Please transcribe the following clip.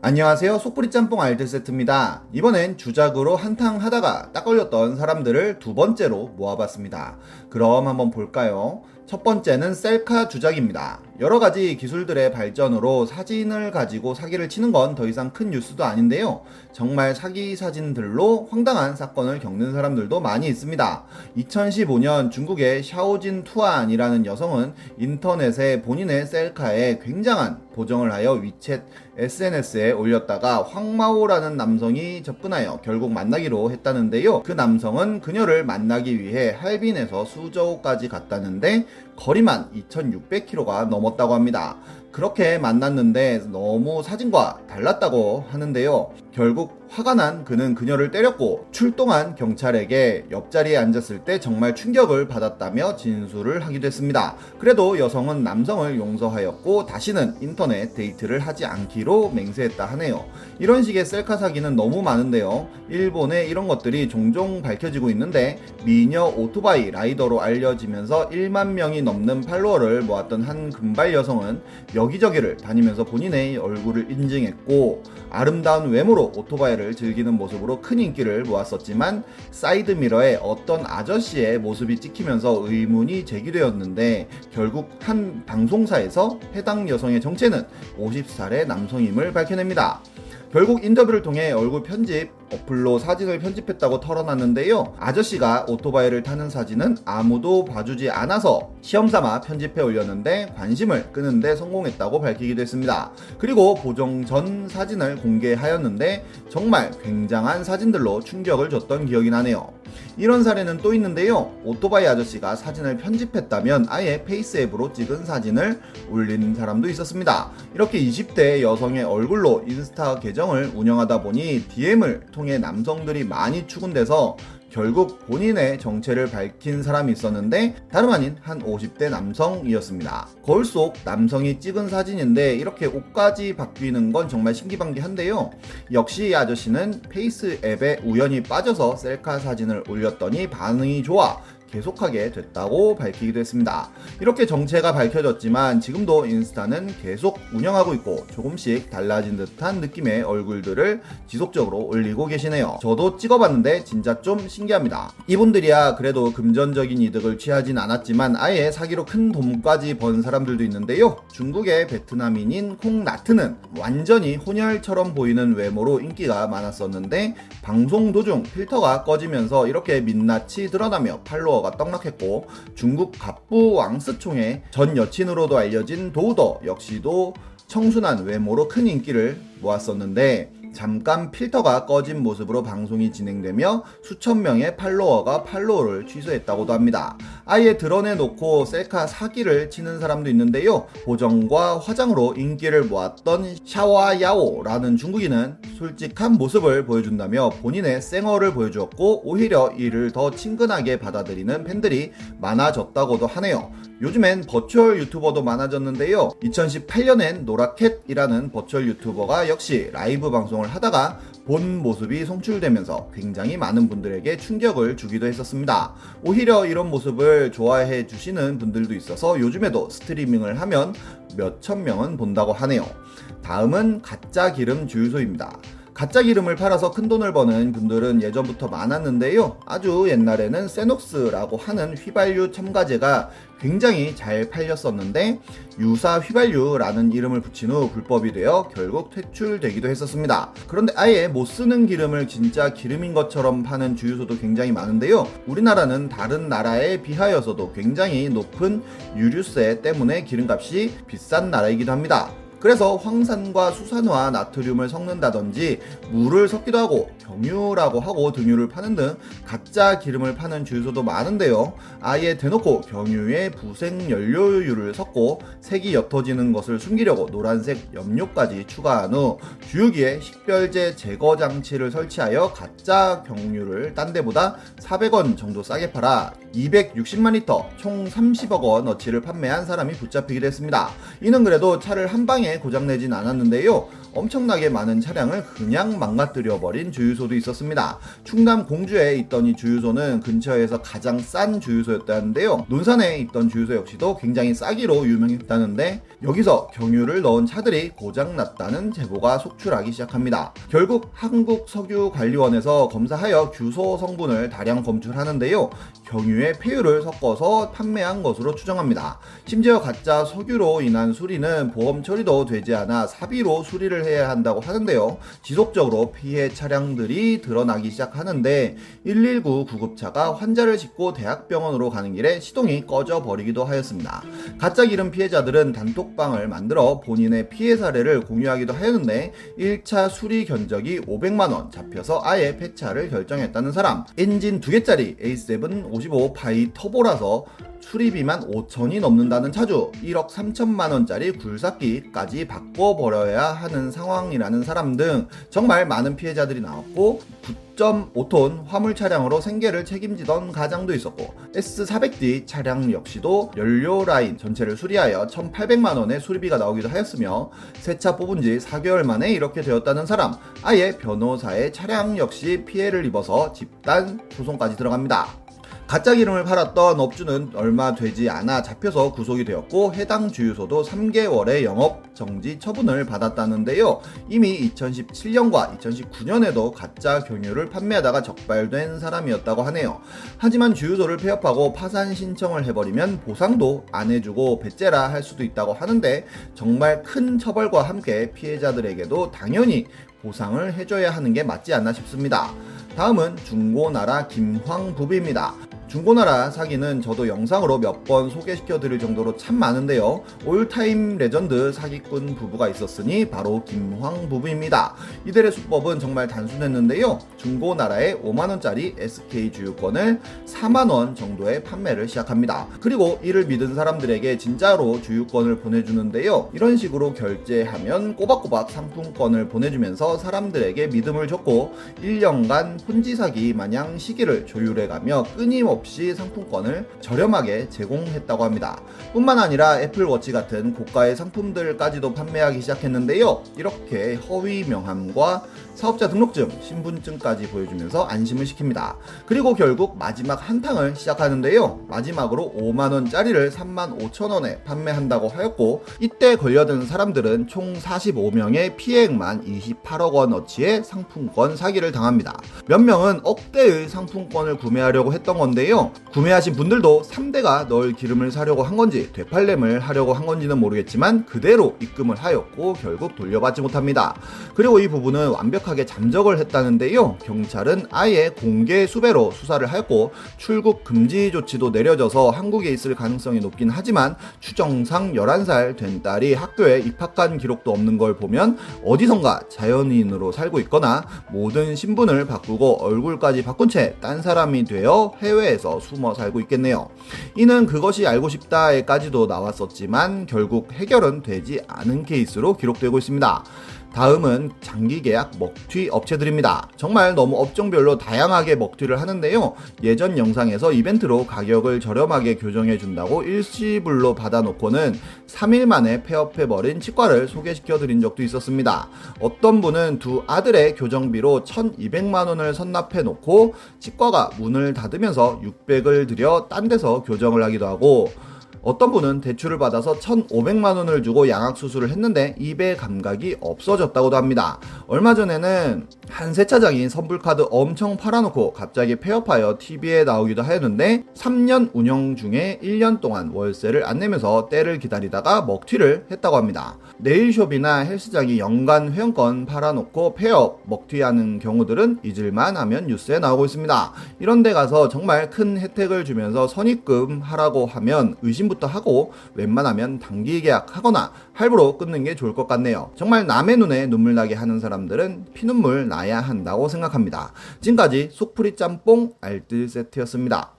안녕하세요. 속풀이 짬뽕 알뜰 세트입니다. 이번엔 주작으로 한탕 하다가 딱 걸렸던 사람들을 두 번째로 모아봤습니다. 그럼 한번 볼까요? 첫 번째는 셀카 주작입니다. 여러 가지 기술들의 발전으로 사진을 가지고 사기를 치는 건 더 이상 큰 뉴스도 아닌데요. 정말 사기 사진들로 황당한 사건을 겪는 사람들도 많이 있습니다. 2015년 중국의 샤오진 투안이라는 여성은 인터넷에 본인의 셀카에 굉장한 보정을 하여 위챗 SNS에 올렸다가 황마오라는 남성이 접근하여 결국 만나기로 했다는데요. 그 남성은 그녀를 만나기 위해 할빈에서 수저우까지 갔다는데 거리만 2600km가 넘 었다고 합니다. 그렇게 만났는데 너무 사진과 달랐다고 하는데요. 결국 화가 난 그는 그녀를 때렸고 출동한 경찰에게 옆자리에 앉았을 때 정말 충격을 받았다며 진술을 하기도 했습니다. 그래도 여성은 남성을 용서하였고 다시는 인터넷 데이트를 하지 않기로 맹세했다 하네요. 이런 식의 셀카 사기는 너무 많은데요. 일본에 이런 것들이 종종 밝혀지고 있는데 미녀 오토바이 라이더로 알려지면서 1만 명이 넘는 팔로워를 모았던 한 금발 여성은 여기저기를 다니면서 본인의 얼굴을 인증했고 아름다운 외모로 오토바이를 즐기는 모습으로 큰 인기를 모았었지만 사이드미러에 어떤 아저씨의 모습이 찍히면서 의문이 제기되었는데 결국 한 방송사에서 해당 여성의 정체는 50살의 남성임을 밝혀냅니다. 결국 인터뷰를 통해 얼굴 편집 어플로 사진을 편집했다고 털어놨는데요. 아저씨가 오토바이를 타는 사진은 아무도 봐주지 않아서 시험삼아 편집해 올렸는데 관심을 끄는데 성공했다고 밝히기도 했습니다. 그리고 보정 전 사진을 공개하였는데 정말 굉장한 사진들로 충격을 줬던 기억이 나네요. 이런 사례는 또 있는데요. 오토바이 아저씨가 사진을 편집했다면 아예 페이스 앱으로 찍은 사진을 올린 사람도 있었습니다. 이렇게 20대 여성의 얼굴로 인스타 계정을 운영하다 보니 DM을 통해 남성들이 많이 추근대서 결국 본인의 정체를 밝힌 사람이 있었는데 다름 아닌 한 50대 남성이었습니다. 거울 속 남성이 찍은 사진인데 이렇게 옷까지 바뀌는 건 정말 신기방기한데요. 역시 이 아저씨는 페이스 앱에 우연히 빠져서 셀카 사진을 올렸더니 반응이 좋아 계속하게 됐다고 밝히기도 했습니다. 이렇게 정체가 밝혀졌지만 지금도 인스타는 계속 운영하고 있고 조금씩 달라진 듯한 느낌의 얼굴들을 지속적으로 올리고 계시네요. 저도 찍어봤는데 진짜 좀 신기합니다. 이분들이야 그래도 금전적인 이득을 취하진 않았지만 아예 사기로 큰 돈까지 번 사람들도 있는데요. 중국의 베트남인인 콩나트는 완전히 혼혈처럼 보이는 외모로 인기가 많았었는데 방송 도중 필터가 꺼지면서 이렇게 민낯이 드러나며 팔로워 도우더가 떡락했고 중국 갑부 왕스총의 전 여친으로도 알려진 도우더 역시도 청순한 외모로 큰 인기를 모았었는데 잠깐 필터가 꺼진 모습으로 방송이 진행되며 수천 명의 팔로워가 팔로워를 취소했다고도 합니다. 아예 드러내놓고 셀카 사기를 치는 사람도 있는데요. 보정과 화장으로 인기를 모았던 샤와야오라는 중국인은 솔직한 모습을 보여준다며 본인의 쌩얼을 보여주었고 오히려 이를 더 친근하게 받아들이는 팬들이 많아졌다고도 하네요. 요즘엔 virtual 유튜버도 많아졌는데요. 2018년엔 노라캣이라는 virtual 유튜버가 역시 라이브 방송을 하다가 본 모습이 송출되면서 굉장히 많은 분들에게 충격을 주기도 했었습니다. 오히려 이런 모습을 좋아해 주시는 분들도 있어서 요즘에도 스트리밍을 하면 몇천 명은 본다고 하네요. 다음은 가짜 기름 주유소입니다. 가짜 기름을 팔아서 큰 돈을 버는 분들은 예전부터 많았는데요. 아주 옛날에는 세녹스라고 하는 휘발유 첨가제가 굉장히 잘 팔렸었는데 유사 휘발유라는 이름을 붙인 후 불법이 되어 결국 퇴출되기도 했었습니다. 그런데 아예 못 쓰는 기름을 진짜 기름인 것처럼 파는 주유소도 굉장히 많은데요. 우리나라는 다른 나라에 비하여서도 굉장히 높은 유류세 때문에 기름값이 비싼 나라이기도 합니다. 그래서 황산과 수산화 나트륨을 섞는다든지 물을 섞기도 하고 경유라고 하고 등유를 파는 등 가짜 기름을 파는 주유소도 많은데요. 아예 대놓고 경유에 부생 연료유를 섞고 색이 옅어지는 것을 숨기려고 노란색 염료까지 추가한 후 주유기에 식별제 제거 장치를 설치하여 가짜 경유를 딴 데보다 400원 정도 싸게 팔아 260만 리터 총 30억 원어치를 판매한 사람이 붙잡히기도 했습니다. 이는 그래도 차를 한 방에 고장내진 않았는데요. 엄청나게 많은 차량을 그냥 망가뜨려 버린 주유소도 있었습니다. 충남 공주에 있던 이 주유소는 근처에서 가장 싼 주유소였다는데요. 논산에 있던 주유소 역시도 굉장히 싸기로 유명했다는데 여기서 경유를 넣은 차들이 고장났다는 제보가 속출하기 시작합니다. 결국 한국석유관리원에서 검사하여 규소 성분을 다량 검출하는데요. 경유 에 폐유를 섞어서 판매한 것으로 추정합니다. 심지어 가짜 석유로 인한 수리는 보험 처리도 되지 않아 사비로 수리를 해야 한다고 하는데요. 지속적으로 피해 차량들이 드러나기 시작하는데 119 구급차가 환자를 싣고 대학병원으로 가는 길에 시동이 꺼져 버리기도 하였습니다. 가짜 기름 피해자들은 단톡방을 만들어 본인의 피해 사례를 공유하기도 하였는데 1차 수리 견적이 500만 원 잡혀서 아예 폐차를 결정했다는 사람 엔진 2개짜리 A7 55 bi-turbo라서 수리비만 5천이 넘는다는 차주 1억 3천만 원짜리 굴삭기까지 바꿔버려야 하는 상황이라는 사람 등 정말 많은 피해자들이 나왔고 9.5톤 화물 차량으로 생계를 책임지던 가장도 있었고 S400D 차량 역시도 연료 라인 전체를 수리하여 1,800만 원의 수리비가 나오기도 하였으며 새 차 뽑은 지 4개월 만에 이렇게 되었다는 사람 아예 변호사의 차량 역시 피해를 입어서 집단 소송까지 들어갑니다. 가짜 기름을 팔았던 업주는 얼마 되지 않아 잡혀서 구속이 되었고 해당 주유소도 3개월의 영업 정지 처분을 받았다는데요. 이미 2017년과 2019년에도 가짜 경유를 판매하다가 적발된 사람이었다고 하네요. 하지만 주유소를 폐업하고 파산 신청을 해버리면 보상도 안 해주고 배째라 할 수도 있다고 하는데 정말 큰 처벌과 함께 피해자들에게도 당연히 보상을 해줘야 하는 게 맞지 않나 싶습니다. 다음은 중고나라 김황 부부입니다. 중고나라 사기는 저도 영상으로 몇 번 소개시켜 드릴 정도로 참 많은데요. all-time legend 사기꾼 부부가 있었으니 바로 김황 부부입니다. 이들의 수법은 정말 단순했는데요. 중고나라에 5만원짜리 SK 주유권을 4만원 정도의 판매를 시작합니다. 그리고 이를 믿은 사람들에게 진짜로 주유권을 보내주는데요. 이런 식으로 결제하면 꼬박꼬박 상품권을 보내주면서 사람들에게 믿음을 줬고 1년간 폰지 사기 마냥 시기를 조율해가며 끊임없이 없이 상품권을 저렴하게 제공했다고 합니다. 뿐만 아니라 애플워치 같은 고가의 상품들까지도 판매하기 시작했는데요. 이렇게 허위 명함과 사업자 등록증, 신분증까지 보여주면서 안심을 시킵니다. 그리고 결국 마지막 한탕을 시작하는데요. 마지막으로 5만원짜리를 3만 5천원에 판매한다고 하였고, 이때 걸려든 사람들은 총 45명의 피해액만 28억 원어치의 상품권 사기를 당합니다. 몇 명은 억대의 상품권을 구매하려고 했던 건데요. 구매하신 분들도 3대가 널 기름을 사려고 한 건지, 되팔렘을 하려고 한 건지는 모르겠지만, 그대로 입금을 하였고, 결국 돌려받지 못합니다. 그리고 이 부분은 완벽 명확하게 잠적을 했다는데요. 경찰은 아예 공개 수배로 수사를 하였고 출국 금지 조치도 내려져서 한국에 있을 가능성이 높긴 하지만 추정상 11살 된 딸이 학교에 입학한 기록도 없는 걸 보면 어디선가 자연인으로 살고 있거나 모든 신분을 바꾸고 얼굴까지 바꾼 채 딴 사람이 되어 해외에 서 숨어 살고 있겠네요. 이는 그것이 알고 싶다에까지도 나왔었지만 결국 해결은 되지 않은 케이스로 기록되고 있습니다. 다음은 장기 계약 먹튀 업체들입니다. 정말 너무 업종별로 다양하게 먹튀를 하는데요. 예전 영상에서 이벤트로 가격을 저렴하게 교정해 준다고 일시불로 받아놓고는 3일 만에 폐업해버린 치과를 소개시켜 드린 적도 있었습니다. 어떤 분은 두 아들의 교정비로 1200만 원을 선납해 놓고 치과가 문을 닫으면서 600을 들여 딴 데서 교정을 하기도 하고 어떤 분은 대출을 받아서 1,500만 원을 주고 양악 수술을 했는데 입의 감각이 없어졌다고도 합니다. 얼마 전에는 한 세차장이 선불카드 엄청 팔아놓고 갑자기 폐업하여 TV에 나오기도 하였는데 3년 운영 중에 1년 동안 월세를 안 내면서 때를 기다리다가 먹튀를 했다고 합니다. 네일숍이나 헬스장이 연간 회원권 팔아놓고 폐업, 먹튀하는 경우들은 잊을만 하면 뉴스에 나오고 있습니다. 이런 데 가서 정말 큰 혜택을 주면서 선입금 하라고 하면 의심 부터 하고 웬만하면 단기 계약하거나 할부로 끊는 게 좋을 것 같네요. 정말 남의 눈에 눈물 나게 하는 사람들은 피눈물 나야 한다고 생각합니다. 지금까지 속풀이 짬뽕 알뜰 세트였습니다.